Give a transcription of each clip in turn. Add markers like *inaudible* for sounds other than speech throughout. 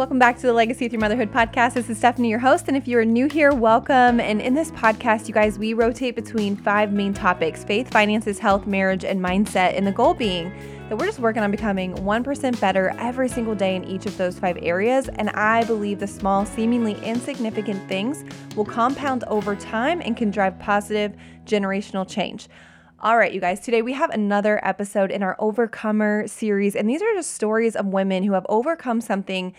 Welcome back to the Legacy Through Motherhood podcast. This is Stephanie, your host. And if you are new here, welcome. And in this podcast, you guys, we rotate between five main topics faith, finances, health, marriage, and mindset. And the goal being that we're just working on becoming 1% better every single day in each of those five areas. And I believe the small, seemingly insignificant things will compound over time and can drive positive generational change. All right, you guys, today we have another episode in our Overcomer series. And these are just stories of women who have overcome something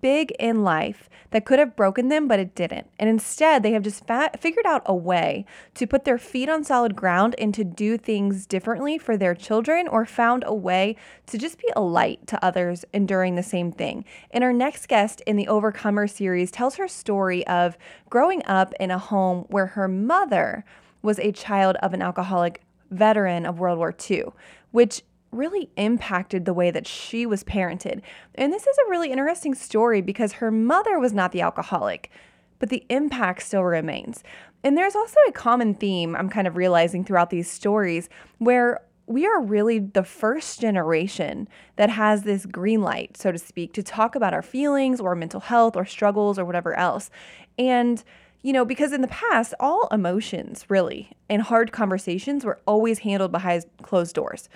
big in life that could have broken them, but it didn't. And instead, they have just figured out a way to put their feet on solid ground and to do things differently for their children, or found a way to just be a light to others enduring the same thing. And our next guest in the Overcomer series tells her story of growing up in a home where her mother was a child of an alcoholic veteran of World War II, which really impacted the way that she was parented. And this is a really interesting story because her mother was not the alcoholic, but the impact still remains. And there's also a common theme I'm kind of realizing throughout these stories where we are really the first generation that has this green light, so to speak, to talk about our feelings or mental health or struggles or whatever else. And you know, because in the past, all emotions really and hard conversations were always handled behind closed doors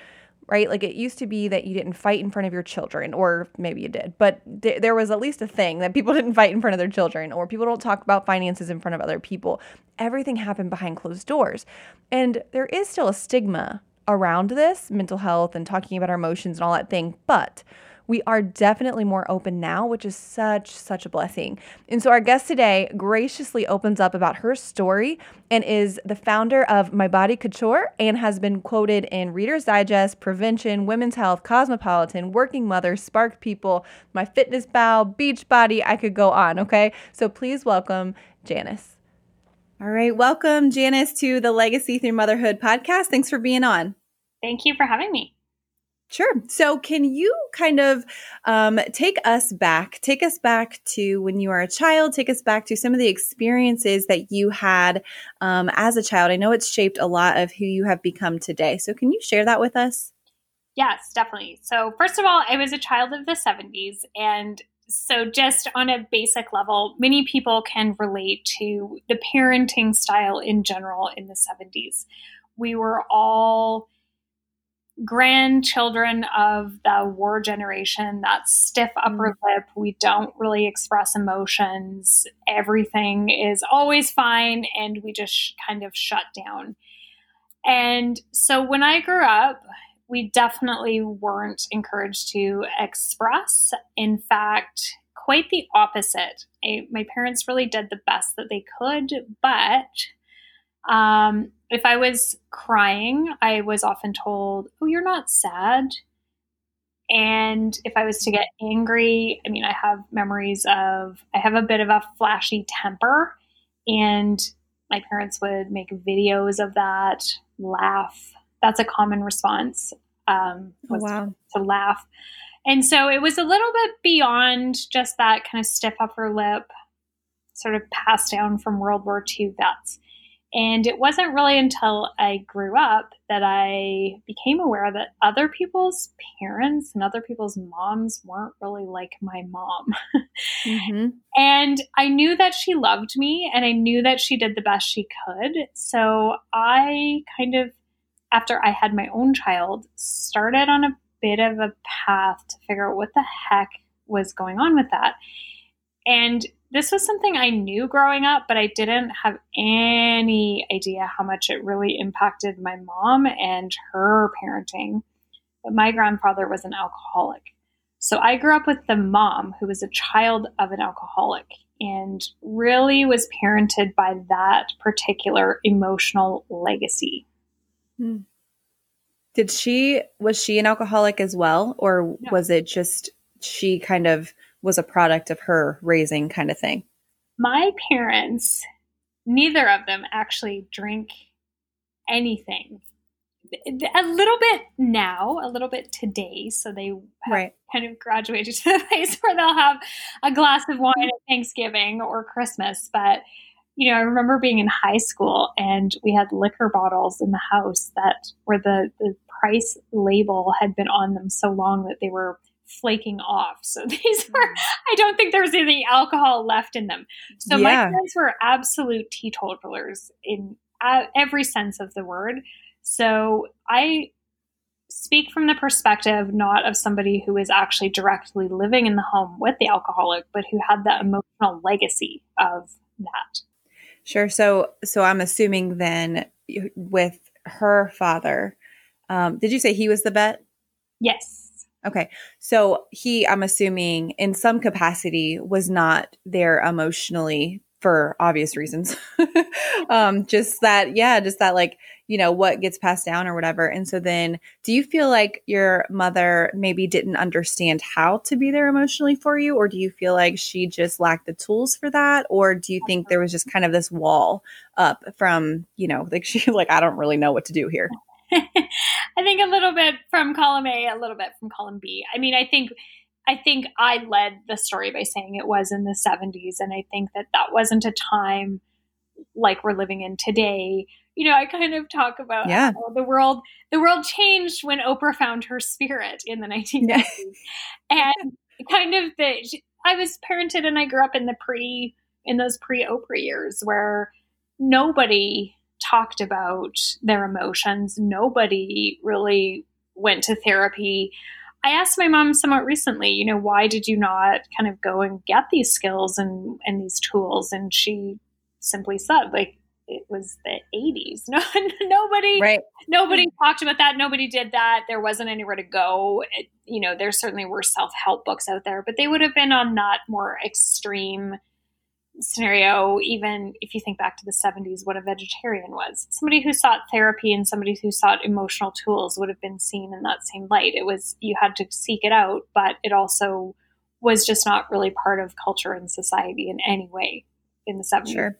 right? Like it used to be that you didn't fight in front of your children, or maybe you did, but th- there was at least a thing that people *laughs* didn't fight in front of their children, or people don't talk about finances in front of other people. Everything happened behind closed doors. And there is still a stigma around this mental health and talking about our emotions and all that thing, but we are definitely more open now, which is such, such a blessing. And so our guest today graciously opens up about her story and is the founder of My Body Couture and has been quoted in Reader's Digest, Prevention, Women's Health, Cosmopolitan, Working Mother, Spark People, My Fitness Pal, Beach Body. I could go on, okay? So please welcome Janice. All right, welcome Janice to the Legacy Through Motherhood podcast. Thanks for being on. Thank you for having me. Sure. So, can you kind of um, take us back, take us back to when you were a child, take us back to some of the experiences that you had um, as a child? I know it's shaped a lot of who you have become today. So, can you share that with us? Yes, definitely. So, first of all, I was a child of the 70s. And so, just on a basic level, many people can relate to the parenting style in general in the 70s. We were all grandchildren of the war generation, that stiff upper mm. lip. We don't really express emotions. Everything is always fine, and we just kind of shut down. And so when I grew up, we definitely weren't encouraged to express. In fact, quite the opposite. I, my parents really did the best that they could, but um, if I was crying, I was often told, Oh, you're not sad. And if I was to get angry, I mean, I have memories of, I have a bit of a flashy temper, and my parents would make videos of that, laugh. That's a common response. Um, oh, wow. To, to laugh. And so it was a little bit beyond just that kind of stiff upper lip, sort of passed down from World War II vets. And it wasn't really until I grew up that I became aware that other people's parents and other people's moms weren't really like my mom. *laughs* Mm-hmm. and I knew that she loved me and I knew that she did the best she could. So I kind of, after I had my own child, started on a bit of a path to figure out what the heck was going on with that. And this was something I knew growing up, but I didn't have any idea how much it really impacted my mom and her parenting. But my grandfather was an alcoholic. So I grew up with the mom who was a child of an alcoholic and really was parented by that particular emotional legacy. Hmm. Did she, was she an alcoholic as well? Or no. was it just she kind of was a product of her raising kind of thing? My parents, neither of them actually drink anything. A little bit now, a little bit today. So they right. kind of graduated to the *laughs* place where they'll have a glass of wine at Thanksgiving or Christmas. But, you know, I remember being in high school and we had liquor bottles in the house that where the, the price label had been on them so long that they were flaking off. So *laughs* these were, mm. I don't think there was any alcohol left in them. So yeah. my parents were absolute teetotalers in uh, every sense of the word. So I speak from the perspective not of somebody who is actually directly living in the home with the alcoholic, but who had the emotional legacy of that. Sure. So, so I'm assuming then with her father, um, did you say he was the vet? Yes. Okay. So he, I'm assuming in some capacity was not there emotionally for obvious reasons. *laughs* um, just that, yeah, just that like, you know, what gets passed down or whatever. And so then do you feel like your mother maybe didn't understand how to be there emotionally for you? Or do you feel like she just lacked the tools for that? Or do you think there was just kind of this wall up from, you know, like *laughs* she like, I don't really know what to do here? *laughs* I think a little bit from column A, a little bit from column B. I mean, I think I think I led the story by saying it was in the 70s and I think that that wasn't a time like we're living in today. You know, I kind of talk about yeah. the world the world changed when Oprah found her spirit in the 1990s. and kind of the I was parented and I grew up in the pre in those pre-Oprah years where nobody talked about their emotions. Nobody really went to therapy. I asked my mom somewhat recently, you know, why did you not kind of go and get these skills and, and these tools? And she simply said, like, it was the 80s. *laughs* No, nobody, right. nobody talked about that. Nobody did that. There wasn't anywhere to go. It, you know, there certainly were self help books out there, but they would have been on that more extreme scenario, even if you think back to the 70s, what a vegetarian was. Somebody who sought therapy and somebody who sought emotional tools would have been seen in that same light. It was, you had to seek it out, but it also was just not really part of culture and society in any way in the 70s. Sure.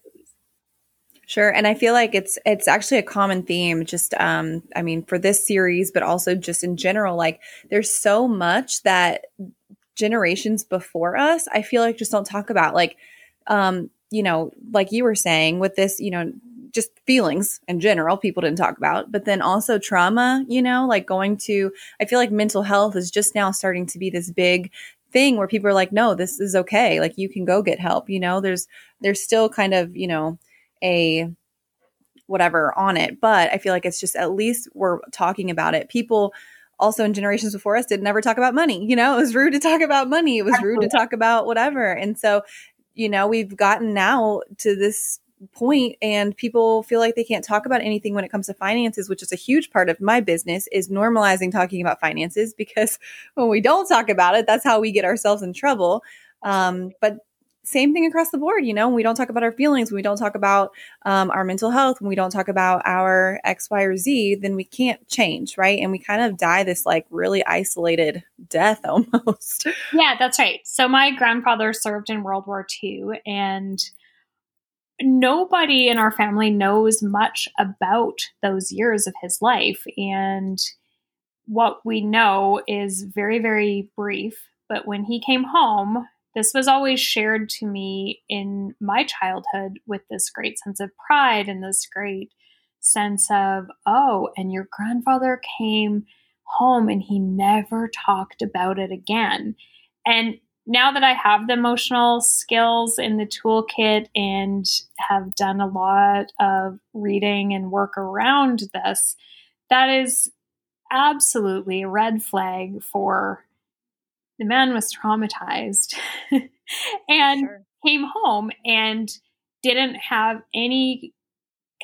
Sure. And I feel like it's it's actually a common theme just um I mean for this series but also just in general like there's so much that generations before us I feel like just don't talk about like um, you know, like you were saying with this, you know, just feelings in general, people didn't talk about, but then also trauma, you know, like going to, I feel like mental health is just now starting to be this big thing where people are like, no, this is okay. Like you can go get help, you know, there's, there's still kind of, you know, a, whatever on it, but I feel like it's just at least we're talking about it. People, also in generations before us did never talk about money. You know, it was rude to talk about money. It was rude to talk about whatever. And so you know, we've gotten now to this point and people feel like they can't talk about anything when it comes to finances which is a huge part of my business is normalizing talking about finances because *laughs* when we don't talk about it that's how we get ourselves in trouble. Um, but same thing across the board, you know, we don't talk about our feelings, we don't talk about um, our mental health, we don't talk about our X, Y, or Z, then we can't change, right? And we kind of die this like really isolated death *laughs* almost. Yeah, that's right. So my grandfather served in World War II, and nobody in our family knows much about those years of his life. And what we know is very, very brief. But when he came home, this was always shared to me in my childhood with this great sense of pride and this great sense of, oh, and your grandfather came home and he never talked about it again. And now that I have the emotional skills in the toolkit and have done a lot of reading and work around this, that is absolutely a red flag for the man was traumatized *laughs* and sure. came home and didn't have any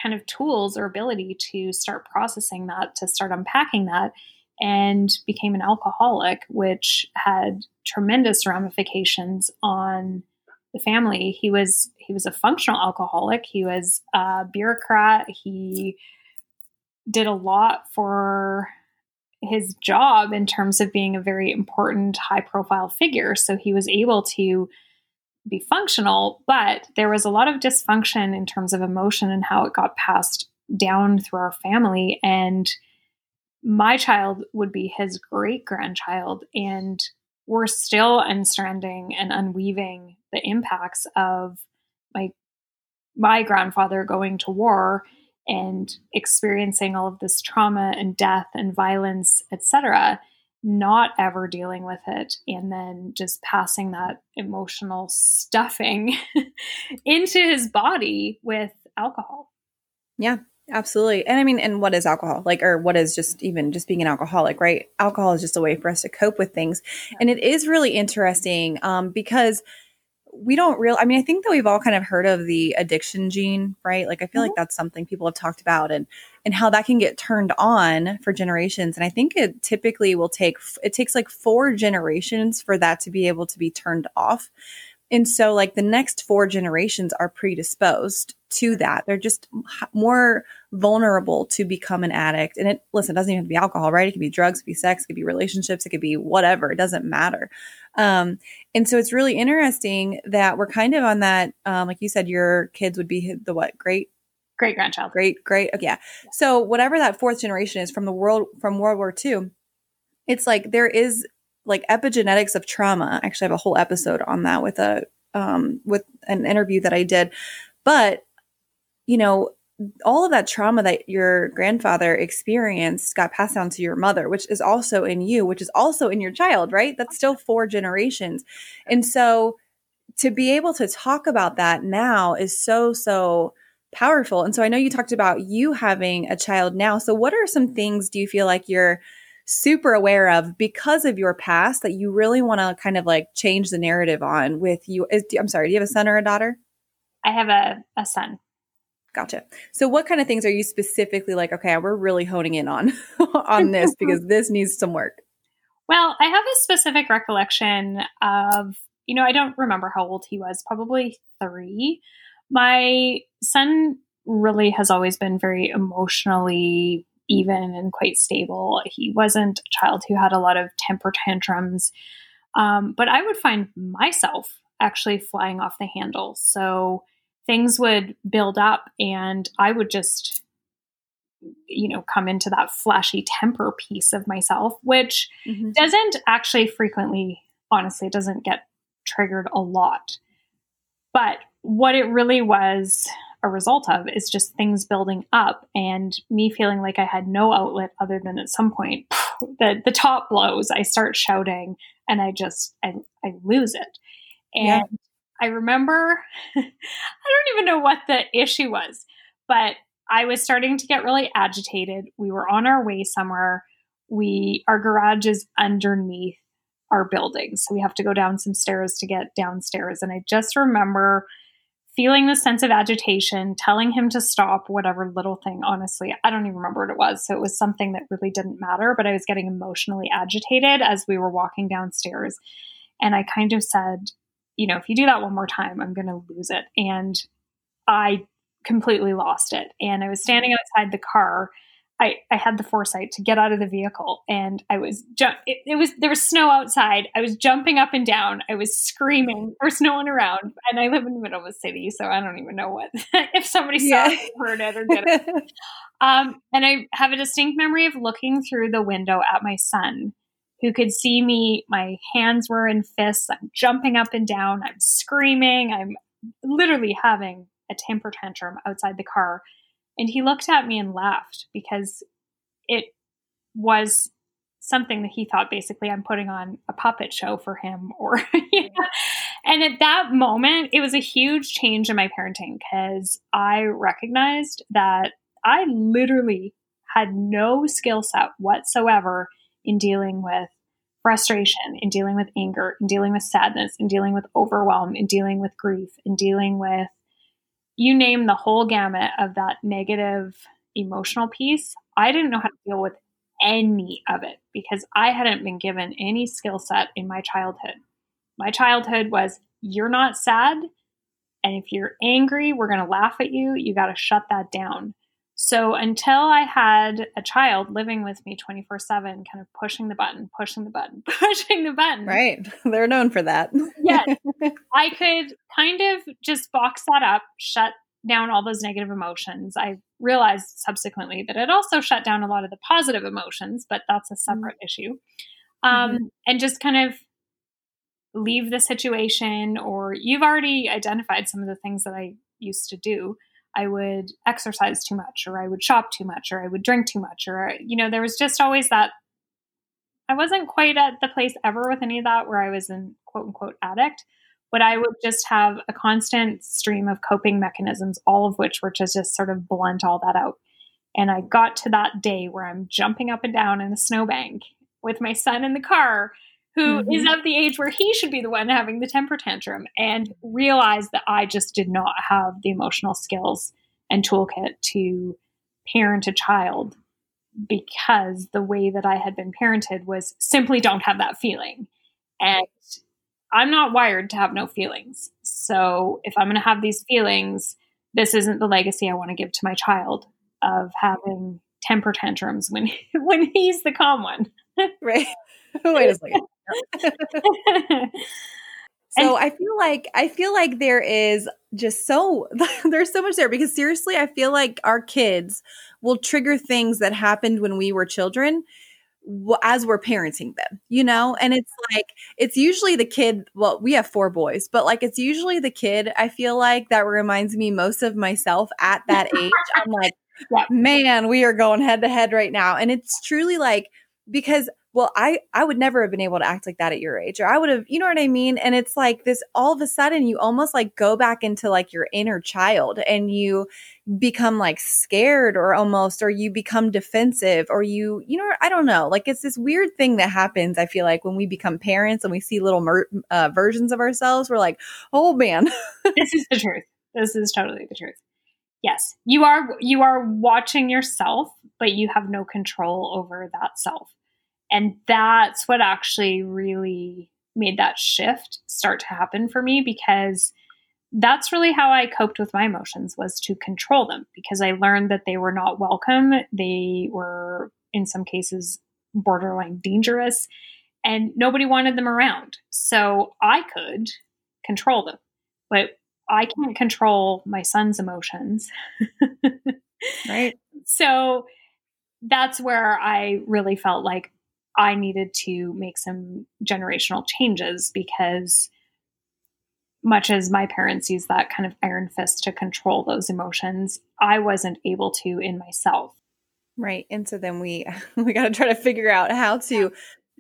kind of tools or ability to start processing that, to start unpacking that, and became an alcoholic, which had tremendous ramifications on the family. He was he was a functional alcoholic. He was a bureaucrat. He did a lot for his job in terms of being a very important high profile figure. So he was able to be functional, but there was a lot of dysfunction in terms of emotion and how it got passed down through our family. And my child would be his great grandchild. And we're still unstranding and unweaving the impacts of my my grandfather going to war and experiencing all of this trauma and death and violence, etc. not ever dealing with it and then just passing that emotional stuffing *laughs* into his body with alcohol. Yeah, absolutely. And I mean, and what is alcohol? Like, or what is just even just being an alcoholic, right? Alcohol is just a way for us to cope with things. Yeah. And it is really interesting um, because we don't real I mean, I think that we've all kind of heard of the addiction gene, right? Like I feel mm-hmm. like that's something people have talked about and and how that can get turned on for generations. And I think it typically will take it takes like four generations for that to be able to be turned off. And so like the next four generations are predisposed to that. They're just more vulnerable to become an addict. And it, listen, it doesn't even have to be alcohol, right? It could be drugs, it could be sex, it could be relationships, it could be whatever. It doesn't matter. Um, and so it's really interesting that we're kind of on that, um, like you said, your kids would be the what? Great great grandchild. Great, great. Okay, yeah. So whatever that fourth generation is from the world from World War II, it's like there is like epigenetics of trauma. Actually, I have a whole episode on that with a um with an interview that I did. But you know, all of that trauma that your grandfather experienced got passed down to your mother, which is also in you, which is also in your child, right? That's still four generations. And so to be able to talk about that now is so, so powerful. And so I know you talked about you having a child now. So what are some things do you feel like you're super aware of because of your past that you really want to kind of like change the narrative on with you? Is, I'm sorry, do you have a son or a daughter? I have a, a son. Gotcha. So what kind of things are you specifically like, okay, we're really honing in on *laughs* on this *laughs* because this needs some work? Well, I have a specific recollection of, you know, I don't remember how old he was, probably 3. My son really has always been very emotionally even and quite stable. He wasn't a child who had a lot of temper tantrums. Um, but I would find myself actually flying off the handle. So things would build up and I would just, you know, come into that flashy temper piece of myself, which mm-hmm. doesn't actually frequently, honestly, doesn't get triggered a lot. But what it really was a result of is just things building up and me feeling like I had no outlet other than at some point the the top blows. I start shouting and I just I, I lose it. And yeah. I remember *laughs* I don't even know what the issue was, but I was starting to get really agitated. We were on our way somewhere. We our garage is underneath our building. So we have to go down some stairs to get downstairs. And I just remember feeling the sense of agitation, telling him to stop whatever little thing. Honestly, I don't even remember what it was. So it was something that really didn't matter, but I was getting emotionally agitated as we were walking downstairs. And I kind of said, you know, if you do that one more time, I'm going to lose it. And I completely lost it. And I was standing outside the car I, I had the foresight to get out of the vehicle and I was ju- it, it, was there was snow outside. I was jumping up and down. I was screaming. There was no one around, and I live in the middle of a city, so I don't even know what *laughs* if somebody saw yeah. it, heard it, or did it. *laughs* um, and I have a distinct memory of looking through the window at my son, who could see me. My hands were in fists. I'm jumping up and down. I'm screaming. I'm literally having a temper tantrum outside the car and he looked at me and laughed because it was something that he thought basically I'm putting on a puppet show for him or *laughs* and at that moment it was a huge change in my parenting cuz I recognized that I literally had no skill set whatsoever in dealing with frustration, in dealing with anger, in dealing with sadness, in dealing with overwhelm, in dealing with grief, in dealing with you name the whole gamut of that negative emotional piece. I didn't know how to deal with any of it because I hadn't been given any skill set in my childhood. My childhood was you're not sad. And if you're angry, we're going to laugh at you. You got to shut that down. So until I had a child living with me 24 7, kind of pushing the button, pushing the button, *laughs* pushing the button. Right. *laughs* They're known for that. *laughs* yes. I could kind of just box that up, shut down all those negative emotions. I realized subsequently that it also shut down a lot of the positive emotions, but that's a separate mm-hmm. issue. Um, mm-hmm. And just kind of leave the situation, or you've already identified some of the things that I used to do. I would exercise too much, or I would shop too much, or I would drink too much, or, you know, there was just always that. I wasn't quite at the place ever with any of that where I was in quote unquote addict, but I would just have a constant stream of coping mechanisms, all of which were to just sort of blunt all that out. And I got to that day where I'm jumping up and down in a snowbank with my son in the car, who mm-hmm. is of the age where he should be the one having the temper tantrum, and realized that I just did not have the emotional skills and toolkit to parent a child because the way that I had been parented was simply don't have that feeling. And I'm not wired to have no feelings. So if I'm going to have these feelings, this isn't the legacy I want to give to my child of having temper tantrums when *laughs* when he's the calm one. right. *laughs* Wait a second. *laughs* so I feel like I feel like there is just so *laughs* there's so much there because seriously I feel like our kids will trigger things that happened when we were children as we're parenting them, you know? And it's like, it's usually the kid. Well, we have four boys, but like, it's usually the kid I feel like that reminds me most of myself at that age. I'm like, *laughs* yeah. man, we are going head to head right now. And it's truly like, because well i i would never have been able to act like that at your age or i would have you know what i mean? And it's like this all of a sudden you almost like go back into like your inner child and you become like scared or almost or you become defensive or you you know i don't know. Like it's this weird thing that happens i feel like when we become parents and we see little mer- uh, versions of ourselves we're like oh man. *laughs* This is the truth. This is totally the truth. Yes you are you are watching yourself but you have no control over that self and that's what actually really made that shift start to happen for me because that's really how I coped with my emotions was to control them because I learned that they were not welcome. They were in some cases borderline dangerous and nobody wanted them around. So I could control them. But I can't control my son's emotions. *laughs* right. So that's where I really felt like I needed to make some generational changes because much as my parents used that kind of iron fist to control those emotions, I wasn't able to in myself. Right. And so then we *laughs* we got to try to figure out how to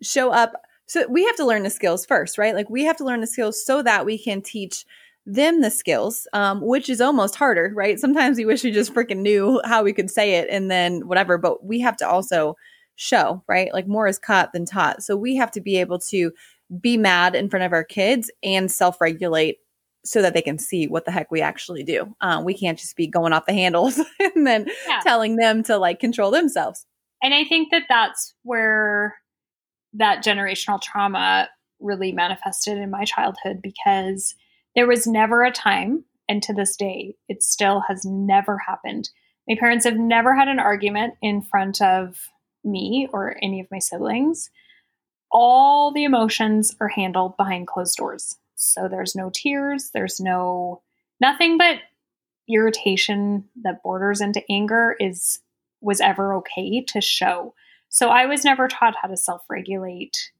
show up. So we have to learn the skills first, right? Like we have to learn the skills so that we can teach them the skills, um, which is almost harder, right? Sometimes we wish we just freaking knew how we could say it and then whatever, but we have to also show, right? Like more is caught than taught. So we have to be able to be mad in front of our kids and self regulate so that they can see what the heck we actually do. Um, we can't just be going off the handles *laughs* and then yeah. telling them to like control themselves. And I think that that's where that generational trauma really manifested in my childhood because there was never a time, and to this day, it still has never happened. My parents have never had an argument in front of me or any of my siblings, all the emotions are handled behind closed doors. So there's no tears, there's no nothing but irritation that borders into anger is was ever okay to show. So I was never taught how to self-regulate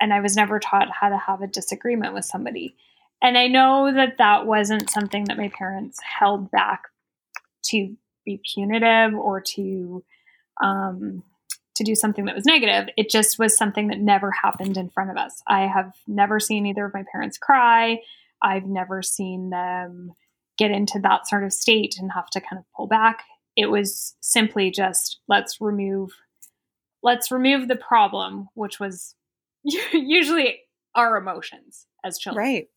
and I was never taught how to have a disagreement with somebody. And I know that that wasn't something that my parents held back to be punitive or to um, to do something that was negative. It just was something that never happened in front of us. I have never seen either of my parents cry. I've never seen them get into that sort of state and have to kind of pull back. It was simply just let's remove let's remove the problem, which was *laughs* usually our emotions as children. Right.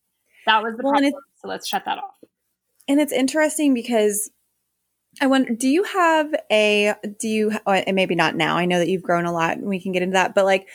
That was the well, problem. So let's shut that off. And it's interesting because I wonder, do you have a, do you, oh, and maybe not now, I know that you've grown a lot and we can get into that, but like,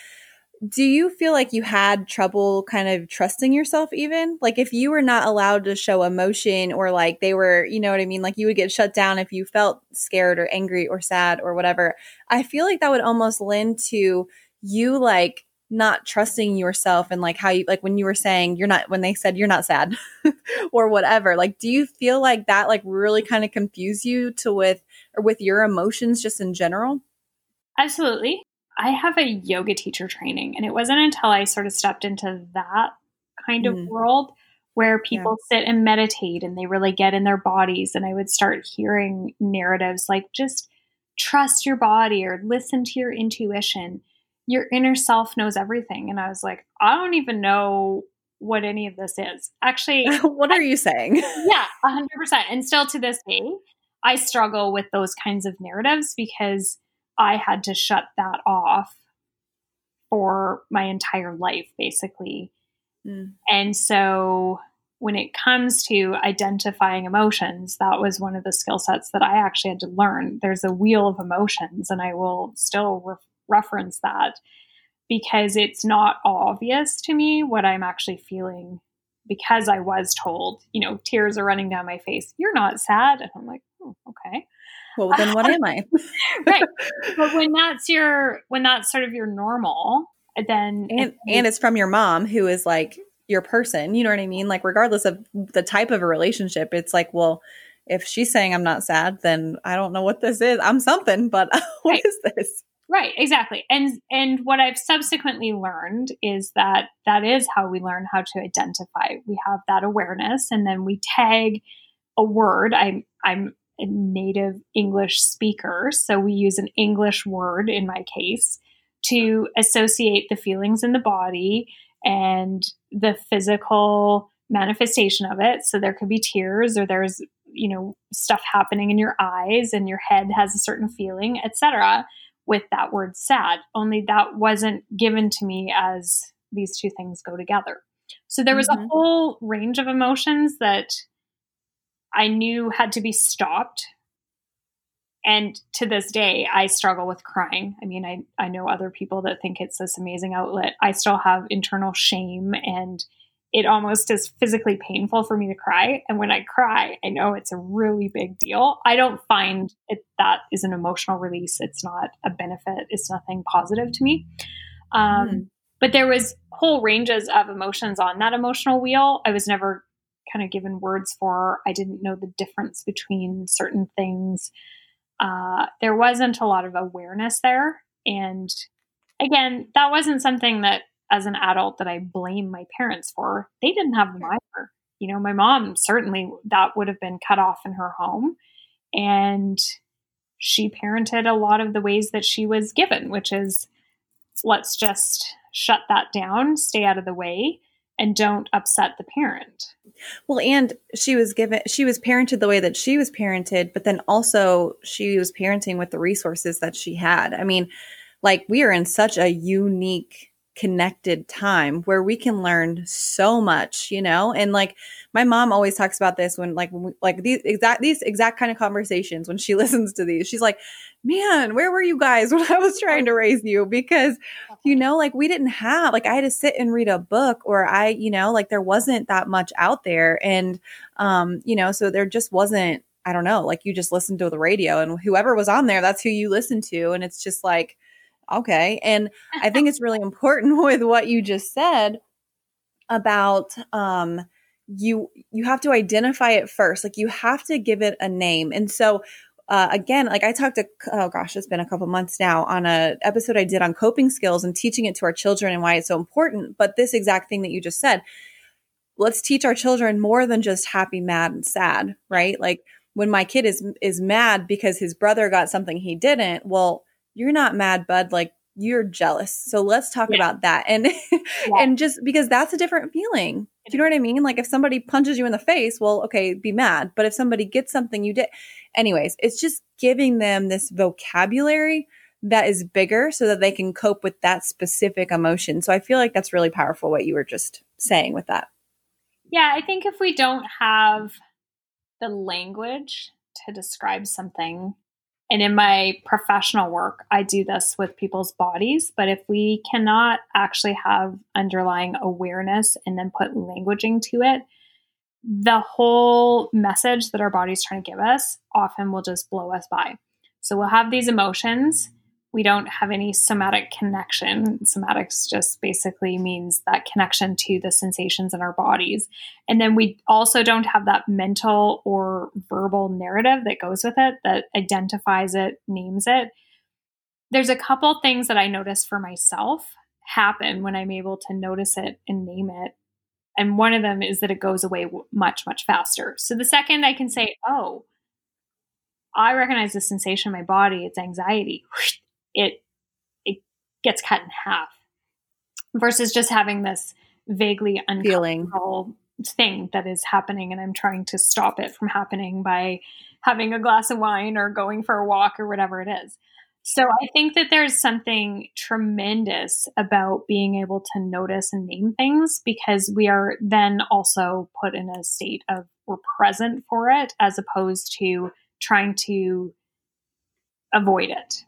do you feel like you had trouble kind of trusting yourself even? Like if you were not allowed to show emotion or like they were, you know what I mean? Like you would get shut down if you felt scared or angry or sad or whatever. I feel like that would almost lend to you like not trusting yourself and like how you like when you were saying you're not when they said you're not sad *laughs* or whatever like do you feel like that like really kind of confuse you to with or with your emotions just in general absolutely i have a yoga teacher training and it wasn't until i sort of stepped into that kind of mm. world where people yeah. sit and meditate and they really get in their bodies and i would start hearing narratives like just trust your body or listen to your intuition your inner self knows everything. And I was like, I don't even know what any of this is. Actually, *laughs* what are you saying? *laughs* yeah, 100%. And still to this day, I struggle with those kinds of narratives because I had to shut that off for my entire life, basically. Mm. And so when it comes to identifying emotions, that was one of the skill sets that I actually had to learn. There's a wheel of emotions, and I will still re- reference that because it's not obvious to me what I'm actually feeling because I was told, you know, tears are running down my face. You're not sad. And I'm like, oh, okay. Well, then what am I? *laughs* right. But when that's your, when that's sort of your normal, then. And, and it's from your mom who is like your person. You know what I mean? Like, regardless of the type of a relationship, it's like, well, if she's saying I'm not sad, then I don't know what this is. I'm something, but *laughs* what right. is this? Right, exactly. And and what I've subsequently learned is that that is how we learn how to identify. We have that awareness and then we tag a word. I'm I'm a native English speaker, so we use an English word in my case to associate the feelings in the body and the physical manifestation of it. So there could be tears or there's, you know, stuff happening in your eyes and your head has a certain feeling, etc with that word sad, only that wasn't given to me as these two things go together. So there was mm-hmm. a whole range of emotions that I knew had to be stopped. And to this day, I struggle with crying. I mean, I, I know other people that think it's this amazing outlet. I still have internal shame and it almost is physically painful for me to cry. And when I cry, I know it's a really big deal. I don't find it that is an emotional release. It's not a benefit. It's nothing positive to me. Um, mm. But there was whole ranges of emotions on that emotional wheel. I was never kind of given words for. I didn't know the difference between certain things. Uh, there wasn't a lot of awareness there. And again, that wasn't something that as an adult that I blame my parents for. They didn't have them either. You know, my mom certainly that would have been cut off in her home. And she parented a lot of the ways that she was given, which is let's just shut that down, stay out of the way, and don't upset the parent. Well, and she was given, she was parented the way that she was parented, but then also she was parenting with the resources that she had. I mean, like we are in such a unique connected time where we can learn so much, you know? And like my mom always talks about this when like when we, like these exact these exact kind of conversations when she *laughs* listens to these. She's like, "Man, where were you guys *laughs* when I was trying to raise you?" Because you know, like we didn't have like I had to sit and read a book or I, you know, like there wasn't that much out there and um, you know, so there just wasn't I don't know, like you just listened to the radio and whoever was on there, that's who you listen to and it's just like okay. And I think it's really *laughs* important *laughs* with what you just said about um you you have to identify it first. Like you have to give it a name. And so uh, again, like I talked to, oh gosh, it's been a couple months now on a episode I did on coping skills and teaching it to our children and why it's so important. But this exact thing that you just said, let's teach our children more than just happy, mad, and sad, right? Like when my kid is is mad because his brother got something he didn't, well, you're not mad, bud. Like you're jealous. So let's talk yeah. about that. And *laughs* yeah. and just because that's a different feeling. Do you know what I mean? Like if somebody punches you in the face, well, okay, be mad. But if somebody gets something you did, anyways, it's just giving them this vocabulary that is bigger so that they can cope with that specific emotion. So I feel like that's really powerful what you were just saying with that. Yeah, I think if we don't have the language to describe something and in my professional work, I do this with people's bodies. But if we cannot actually have underlying awareness and then put languaging to it, the whole message that our body's trying to give us often will just blow us by. So we'll have these emotions we don't have any somatic connection. Somatics just basically means that connection to the sensations in our bodies. And then we also don't have that mental or verbal narrative that goes with it that identifies it, names it. There's a couple things that I notice for myself happen when I'm able to notice it and name it. And one of them is that it goes away much, much faster. So the second I can say, oh, I recognize the sensation in my body, it's anxiety *laughs* it it gets cut in half versus just having this vaguely uncomfortable thing that is happening and I'm trying to stop it from happening by having a glass of wine or going for a walk or whatever it is. So I think that there's something tremendous about being able to notice and name things because we are then also put in a state of we're present for it as opposed to trying to avoid it.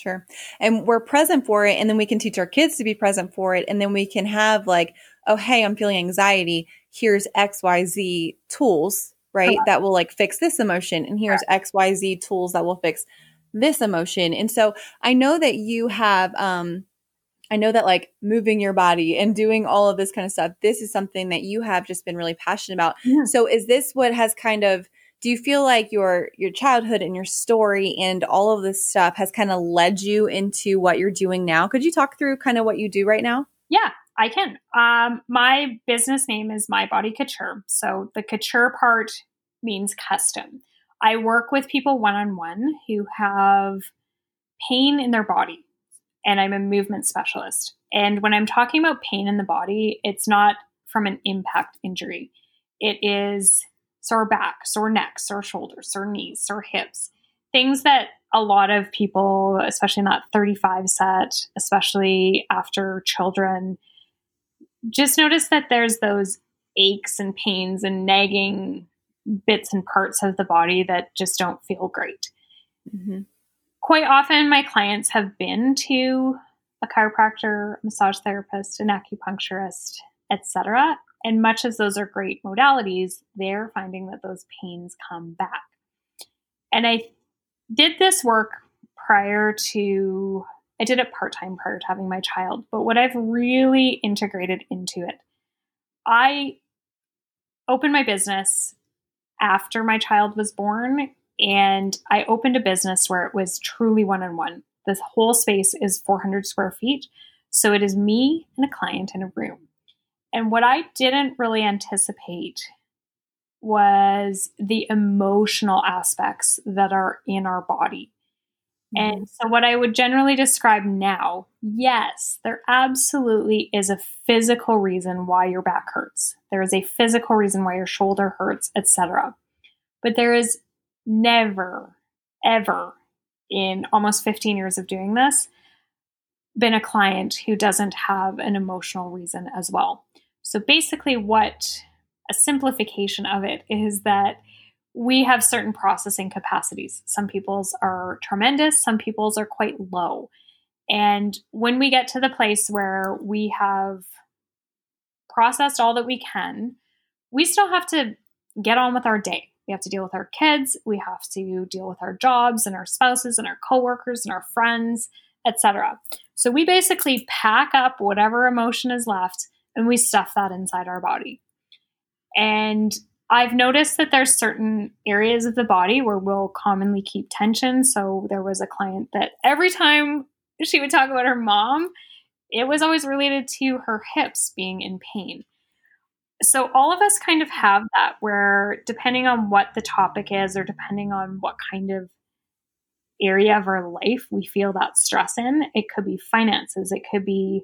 Sure. And we're present for it. And then we can teach our kids to be present for it. And then we can have, like, oh, hey, I'm feeling anxiety. Here's XYZ tools, right? Uh-huh. That will like fix this emotion. And here's XYZ tools that will fix this emotion. And so I know that you have, um, I know that like moving your body and doing all of this kind of stuff, this is something that you have just been really passionate about. Yeah. So is this what has kind of do you feel like your your childhood and your story and all of this stuff has kind of led you into what you're doing now? Could you talk through kind of what you do right now? Yeah, I can. Um, my business name is My Body Couture. So the couture part means custom. I work with people one on one who have pain in their body, and I'm a movement specialist. And when I'm talking about pain in the body, it's not from an impact injury, it is sore back, sore neck, sore shoulders, sore knees, sore hips, things that a lot of people, especially not 35 set, especially after children, just notice that there's those aches and pains and nagging bits and parts of the body that just don't feel great. Mm-hmm. Quite often, my clients have been to a chiropractor, massage therapist, an acupuncturist, etc. And much as those are great modalities, they're finding that those pains come back. And I did this work prior to, I did it part time prior to having my child, but what I've really integrated into it, I opened my business after my child was born. And I opened a business where it was truly one on one. This whole space is 400 square feet. So it is me and a client in a room. And what I didn't really anticipate was the emotional aspects that are in our body. Mm-hmm. And so, what I would generally describe now, yes, there absolutely is a physical reason why your back hurts. There is a physical reason why your shoulder hurts, etc. But there is never, ever in almost 15 years of doing this been a client who doesn't have an emotional reason as well. So basically, what a simplification of it is that we have certain processing capacities. Some people's are tremendous, some people's are quite low. And when we get to the place where we have processed all that we can, we still have to get on with our day. We have to deal with our kids, we have to deal with our jobs and our spouses and our coworkers and our friends, etc. So we basically pack up whatever emotion is left and we stuff that inside our body. And I've noticed that there's certain areas of the body where we'll commonly keep tension. So there was a client that every time she would talk about her mom, it was always related to her hips being in pain. So all of us kind of have that where depending on what the topic is or depending on what kind of area of our life we feel that stress in, it could be finances, it could be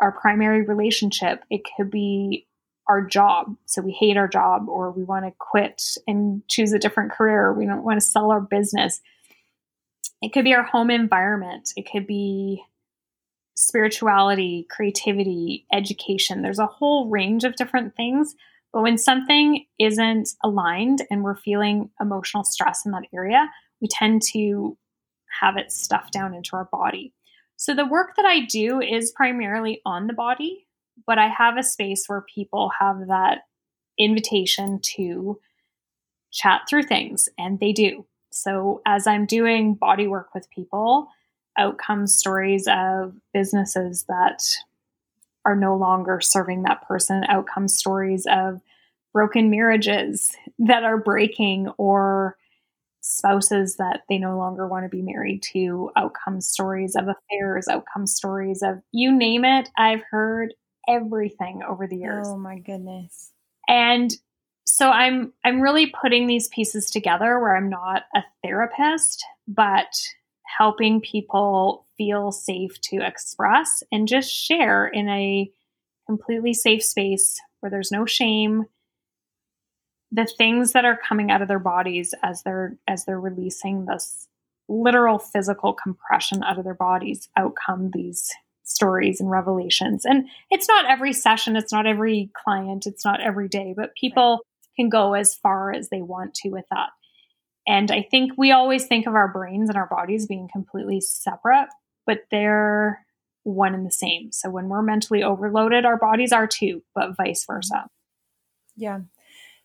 our primary relationship, it could be our job. So we hate our job or we want to quit and choose a different career. We don't want to sell our business. It could be our home environment. It could be spirituality, creativity, education. There's a whole range of different things. But when something isn't aligned and we're feeling emotional stress in that area, we tend to have it stuffed down into our body. So the work that I do is primarily on the body, but I have a space where people have that invitation to chat through things, and they do. So as I'm doing body work with people, out comes stories of businesses that are no longer serving that person, out comes stories of broken marriages *laughs* that are breaking or spouses that they no longer want to be married to, outcome stories of affairs, outcome stories of you name it. I've heard everything over the years. Oh my goodness. And so I'm I'm really putting these pieces together where I'm not a therapist, but helping people feel safe to express and just share in a completely safe space where there's no shame the things that are coming out of their bodies as they're as they're releasing this literal physical compression out of their bodies out come these stories and revelations. And it's not every session it's not every client it's not every day but people can go as far as they want to with that. And i think we always think of our brains and our bodies being completely separate but they're one and the same. So when we're mentally overloaded our bodies are too but vice versa. Yeah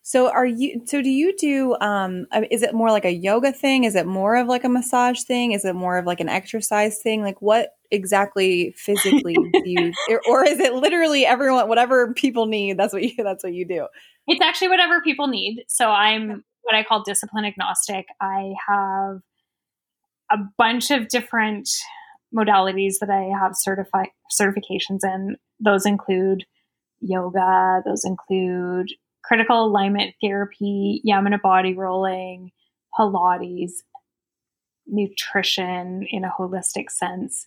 so are you so do you do um is it more like a yoga thing? Is it more of like a massage thing? Is it more of like an exercise thing? Like what exactly physically do you *laughs* or is it literally everyone whatever people need that's what you *laughs* that's what you do? It's actually whatever people need. So I'm what I call discipline agnostic. I have a bunch of different modalities that I have certified certifications in. Those include yoga, those include critical alignment therapy, Yamuna body rolling, Pilates, nutrition in a holistic sense,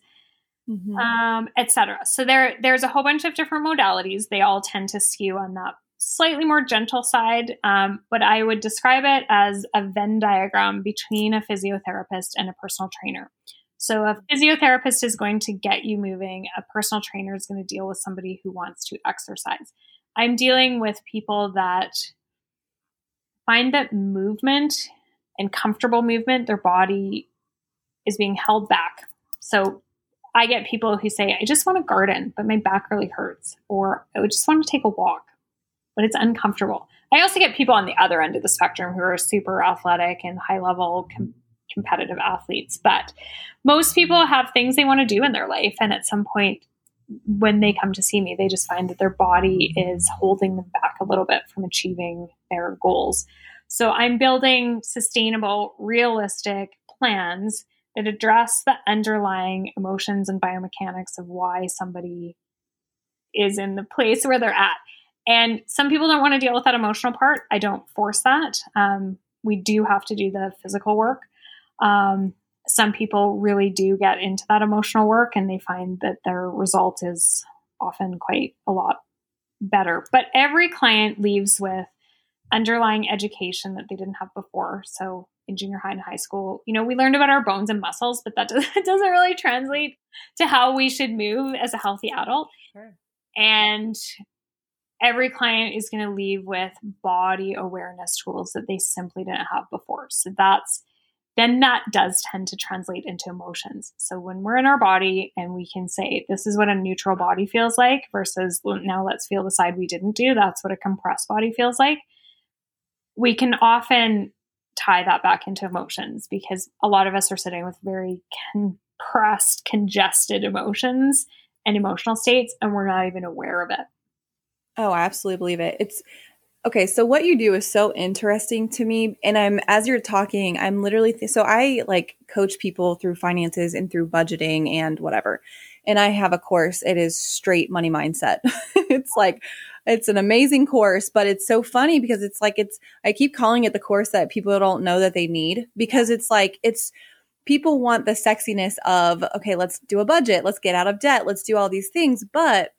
mm-hmm. um, etc. So there, there's a whole bunch of different modalities. They all tend to skew on that slightly more gentle side, um, but I would describe it as a Venn diagram between a physiotherapist and a personal trainer. So, a physiotherapist is going to get you moving. A personal trainer is going to deal with somebody who wants to exercise. I'm dealing with people that find that movement and comfortable movement, their body is being held back. So I get people who say, I just want to garden, but my back really hurts, or I just want to take a walk, but it's uncomfortable. I also get people on the other end of the spectrum who are super athletic and high level com- competitive athletes. But most people have things they want to do in their life. And at some point, when they come to see me, they just find that their body is holding them back a little bit from achieving their goals. So I'm building sustainable, realistic plans that address the underlying emotions and biomechanics of why somebody is in the place where they're at. And some people don't want to deal with that emotional part. I don't force that. Um, we do have to do the physical work. Um, some people really do get into that emotional work and they find that their result is often quite a lot better. But every client leaves with underlying education that they didn't have before. So in junior high and high school, you know, we learned about our bones and muscles, but that *laughs* does, doesn't really translate to how we should move as a healthy adult. Sure. And every client is going to leave with body awareness tools that they simply didn't have before. So that's then that does tend to translate into emotions. So when we're in our body and we can say, this is what a neutral body feels like versus now let's feel the side we didn't do, that's what a compressed body feels like. We can often tie that back into emotions because a lot of us are sitting with very compressed, congested emotions and emotional states, and we're not even aware of it. Oh, I absolutely believe it. It's Okay, so what you do is so interesting to me and I'm as you're talking, I'm literally th- so I like coach people through finances and through budgeting and whatever. And I have a course, it is straight money mindset. *laughs* it's like it's an amazing course, but it's so funny because it's like it's I keep calling it the course that people don't know that they need because it's like it's people want the sexiness of okay, let's do a budget, let's get out of debt, let's do all these things, but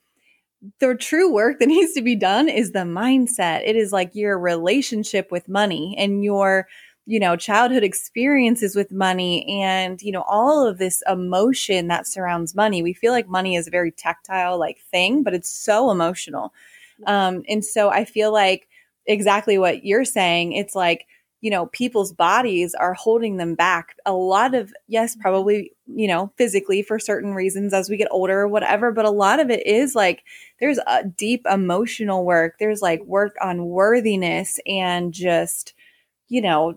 the true work that *laughs* needs to be done is the mindset. It is like your relationship with money and your, you know, childhood experiences with money and, you know, all of this emotion that surrounds money. We feel like money is a very tactile like thing, but it's so emotional. Um, and so I feel like exactly what you're saying. It's like, you know, people's bodies are holding them back. A lot of, yes, probably, you know, physically for certain reasons as we get older or whatever, but a lot of it is like there's a deep emotional work. There's like work on worthiness and just, you know,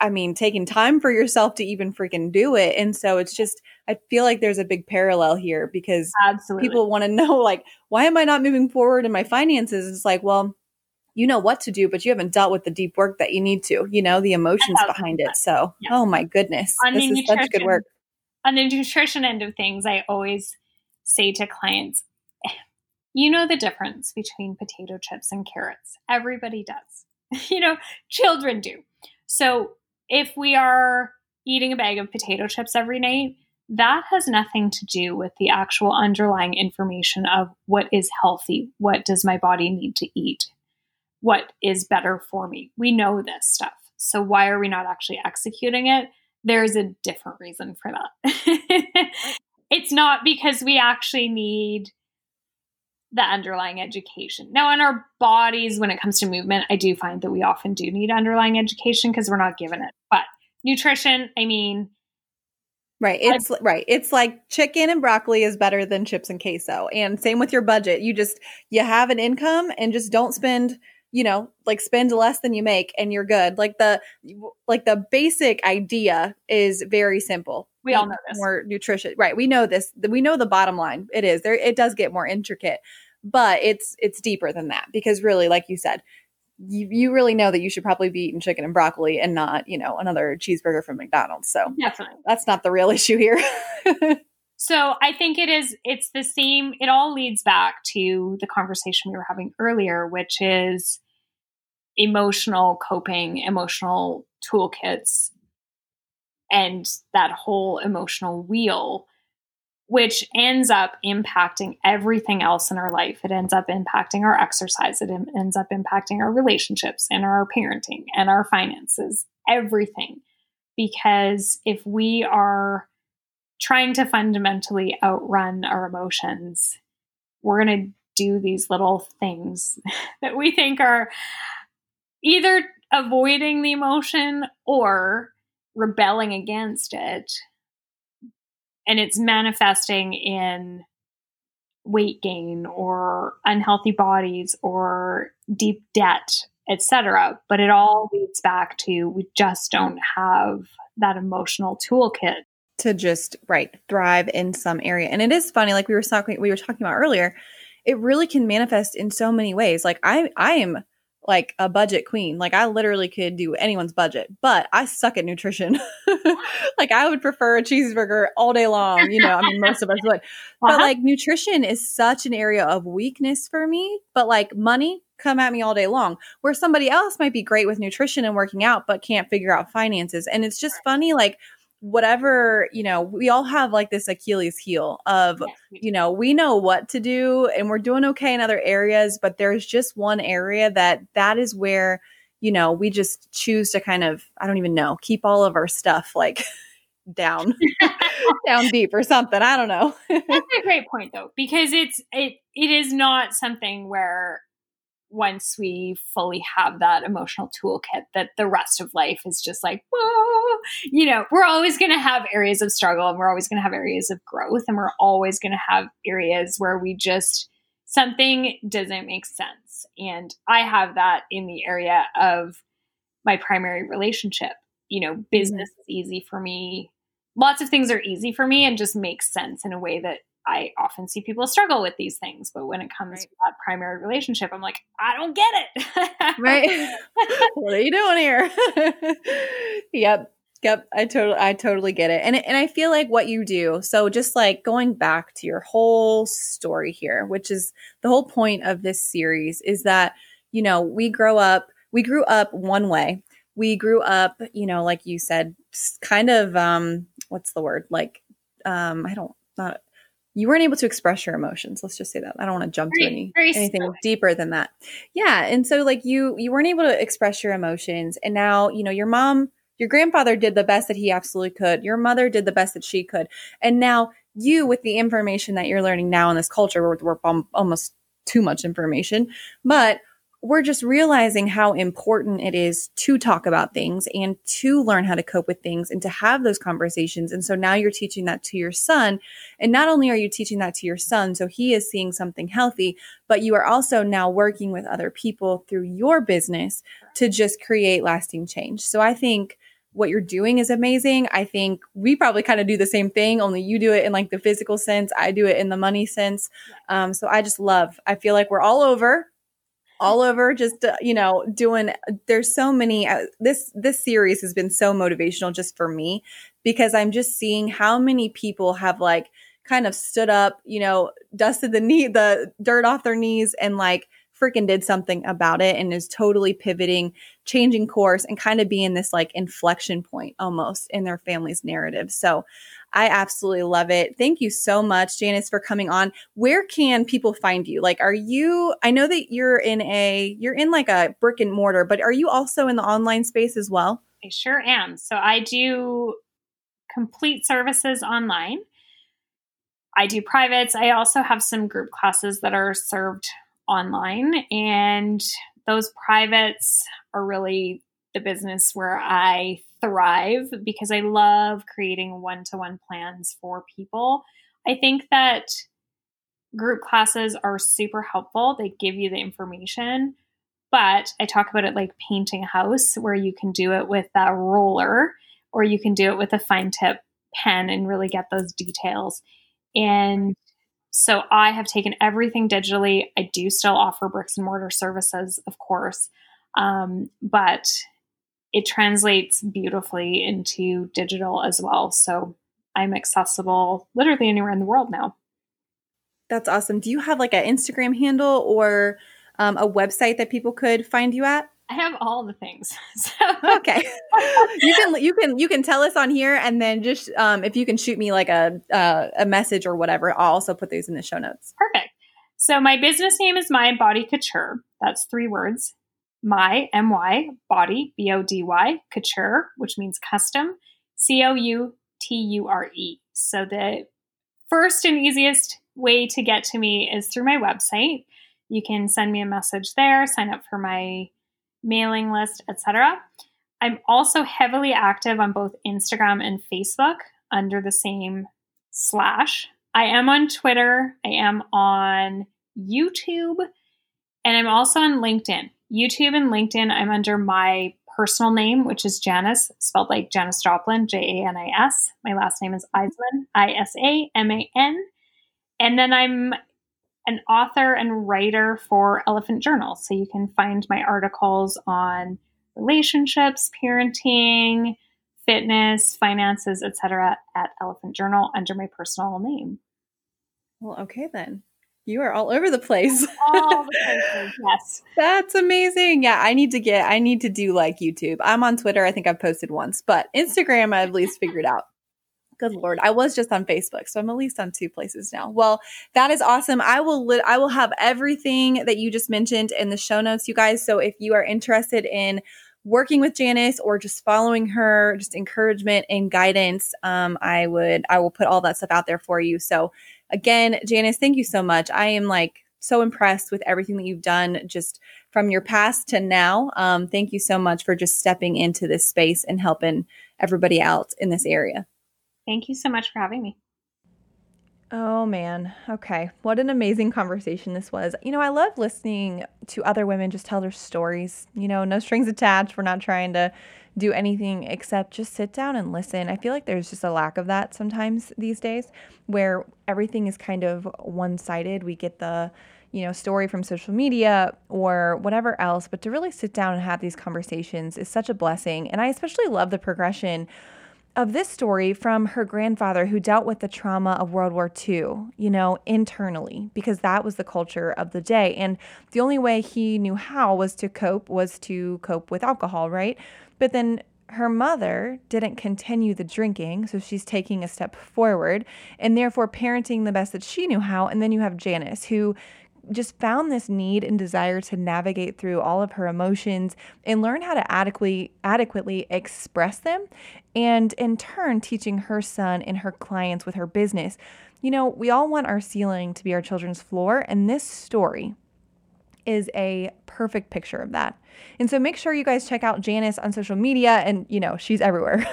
I mean, taking time for yourself to even freaking do it. And so it's just, I feel like there's a big parallel here because Absolutely. people want to know, like, why am I not moving forward in my finances? It's like, well, you know what to do, but you haven't dealt with the deep work that you need to, you know, the emotions behind it. So, yes. oh my goodness, on this is such good work. On the nutrition end of things, I always say to clients, eh, you know the difference between potato chips and carrots. Everybody does. *laughs* you know, children do. So, if we are eating a bag of potato chips every night, that has nothing to do with the actual underlying information of what is healthy, what does my body need to eat, what is better for me. We know this stuff. So why are we not actually executing it? There's a different reason for that. *laughs* it's not because we actually need the underlying education. Now, in our bodies, when it comes to movement, I do find that we often do need underlying education because we're not given it. But nutrition, I mean, Right. It's I, right. It's like chicken and broccoli is better than chips and queso. And same with your budget. You just you have an income and just don't spend, you know, like spend less than you make and you're good. Like the like the basic idea is very simple. We all know this. More nutrition. Right. We know this. We know the bottom line. It is. There it does get more intricate, but it's it's deeper than that because really like you said, you, you really know that you should probably be eating chicken and broccoli and not, you know, another cheeseburger from McDonald's. So definitely that's not the real *laughs* issue here. So I think it is, it's the same, it all leads back to the conversation we were having earlier, which is emotional coping, emotional toolkits, and that whole emotional wheel which ends up impacting everything else in our life. It ends up impacting our exercise, it ends up impacting our relationships and our parenting and our finances, everything. Because if we are trying to fundamentally outrun our emotions, we're going to do these little things *laughs* that we think are either avoiding the emotion or rebelling against it. And it's manifesting in weight gain or unhealthy bodies or deep debt etc but it all leads back to we just don't have that emotional toolkit to just right thrive in some area and it is funny like we were talking we were talking about earlier it really can manifest in so many ways like i i am like a budget queen. Like I literally could do anyone's budget, but I suck at nutrition. *laughs* like I would prefer a cheeseburger all day long, you know, I mean most of us would. *laughs* Uh-huh. But like nutrition is such an area of weakness for me, but like money come at me all day long. Where somebody else might be great with nutrition and working out but can't figure out finances. And it's just funny like whatever you know we all have like this achilles heel of you know we know what to do and we're doing okay in other areas but there's just one area that that is where you know we just choose to kind of i don't even know keep all of our stuff like *laughs* down *laughs* down deep or something i don't know. That's *laughs* a great point though because it's it it is not something where once we fully have that emotional toolkit that the rest of life is just like whoa. You know we're always going to have areas of struggle and we're always going to have areas of growth and we're always going to have areas where we just something doesn't make sense. And i have that in the area of my primary relationship. You know business mm-hmm. is easy for me. Lots of things are easy for me and just make sense in a way that I often see people struggle with these things, but when it comes right. to that primary relationship, I'm like, I don't get it. right. *laughs* *laughs* what are you doing here? *laughs* yep. Yep, I totally I totally get it. And and I feel like what you do. So just like going back to your whole story here, which is the whole point of this series is that, you know, we grow up, we grew up one way. We grew up, you know, like you said, kind of um what's the word? Like um I don't not you weren't able to express your emotions let's just say that. I don't want to jump very, to any anything deeper than that. Yeah and so like you you weren't able to express your emotions and now you know your mom your grandfather did the best that he absolutely could. Your mother did the best that she could. And now you with the information that you're learning now in this culture where we're um, almost too much information but we're just realizing how important it is to talk about things and to learn how to cope with things and to have those conversations. And so now you're teaching that to your son. And not only are you teaching that to your son, so he is seeing something healthy, but you are also now working with other people through your business to just create lasting change. So I think what you're doing is amazing. I think we probably kind of do the same thing, only you do it in like the physical sense. I do it in the money sense. Um, so I just love, I feel like we're all over all over just uh, you know doing there's so many uh, this this series has been so motivational just for me because i'm just seeing how many people have like kind of stood up you know dusted the knee the dirt off their knees and like freaking did something about it and is totally pivoting, changing course, and kind of being this like inflection point almost in their family's narrative. So I absolutely love it. Thank you so much, Janis, for coming on. Where can people find you? Like, are you, I know that you're in a, you're in like a brick and mortar, but are you also in the online space as well? I sure am. So I do complete services online. I do privates. I also have some group classes that are served online, and those privates are really the business where I thrive because I love creating one to one plans for people. I think that group classes are super helpful, they give you the information. But I talk about it like painting a house, where you can do it with a roller or you can do it with a fine tip pen and really get those details. And so I have taken everything digitally. I do still offer bricks and mortar services, of course, um, but it translates beautifully into digital as well. So I'm accessible literally anywhere in the world now. That's awesome. Do you have like an Instagram handle or um, a website that people could find you at? I have all the things. *laughs* So. okay, you can you can you can tell us on here, and then just um, if you can shoot me like a uh, a message or whatever, I'll also put those in the show notes. Perfect. So my business name is My Body Couture. That's three words. My M Y Body B O D Y Couture, which means custom. C O U T U R E. So the first and easiest way to get to me is through my website. You can send me a message there, sign up for my mailing list, etc. I'm also heavily active on both Instagram and Facebook under the same slash. I am on Twitter, I am on YouTube, and I'm also on LinkedIn. YouTube and LinkedIn, I'm under my personal name, which is Janis, spelled like Janis Joplin, J A N I S. My last name is Isaman, I S A M A N. And then I'm an author and writer for Elephant Journal. So you can find my articles on relationships, parenting, fitness, finances, etc. at Elephant Journal under my personal name. Well, okay then. You are all over the place. all the *laughs* places, yes. That's amazing. Yeah, I need to get I need to do like YouTube. I'm on Twitter. I think I've posted once, but Instagram I've at least figured out. Good lord, I was just on Facebook, so I'm at least on two places now. Well, that is awesome. I will li- I will have everything that you just mentioned in the show notes, you guys. So if you are interested in working with Janis or just following her, just encouragement and guidance, um, I would I will put all that stuff out there for you. So again, Janis, thank you so much. I am like so impressed with everything that you've done just from your past to now. Um, thank you so much for just stepping into this space and helping everybody out in this area. Thank you so much for having me. Oh man. Okay. What an amazing conversation this was. You know, I love listening to other women just tell their stories. You know, no strings attached. We're not trying to do anything except just sit down and listen. I feel like there's just a lack of that sometimes these days where everything is kind of one-sided. We get the you know, story from social media or whatever else, but to really sit down and have these conversations is such a blessing. And I especially love the progression of this story from her grandfather who dealt with the trauma of World War II, you know, internally, because that was the culture of the day. And the only way he knew how was to cope was to cope with alcohol, right? But then her mother didn't continue the drinking, so she's taking a step forward and therefore parenting the best that she knew how. And then you have Janis, who just found this need and desire to navigate through all of her emotions and learn how to adequately adequately express them and in turn teaching her son and her clients with her business. You know, we all want our ceiling to be our children's floor and this story is a perfect picture of that. And so make sure you guys check out Janis on social media and you know, she's everywhere.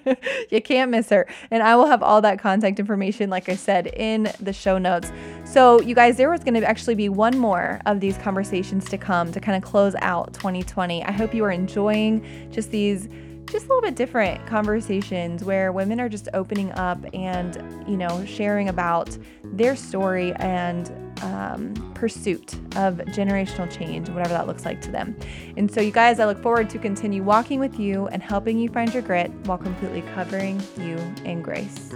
*laughs* you can't miss her. And I will have all that contact information like I said in the show notes. So you guys there was going to actually be one more of these conversations to come to kind of close out 2020. I hope you are enjoying just these just a little bit different conversations where women are just opening up and, you know, sharing about their story and um, pursuit of generational change, whatever that looks like to them. And so, you guys, I look forward to continue walking with you and helping you find your grit while completely covering you in grace.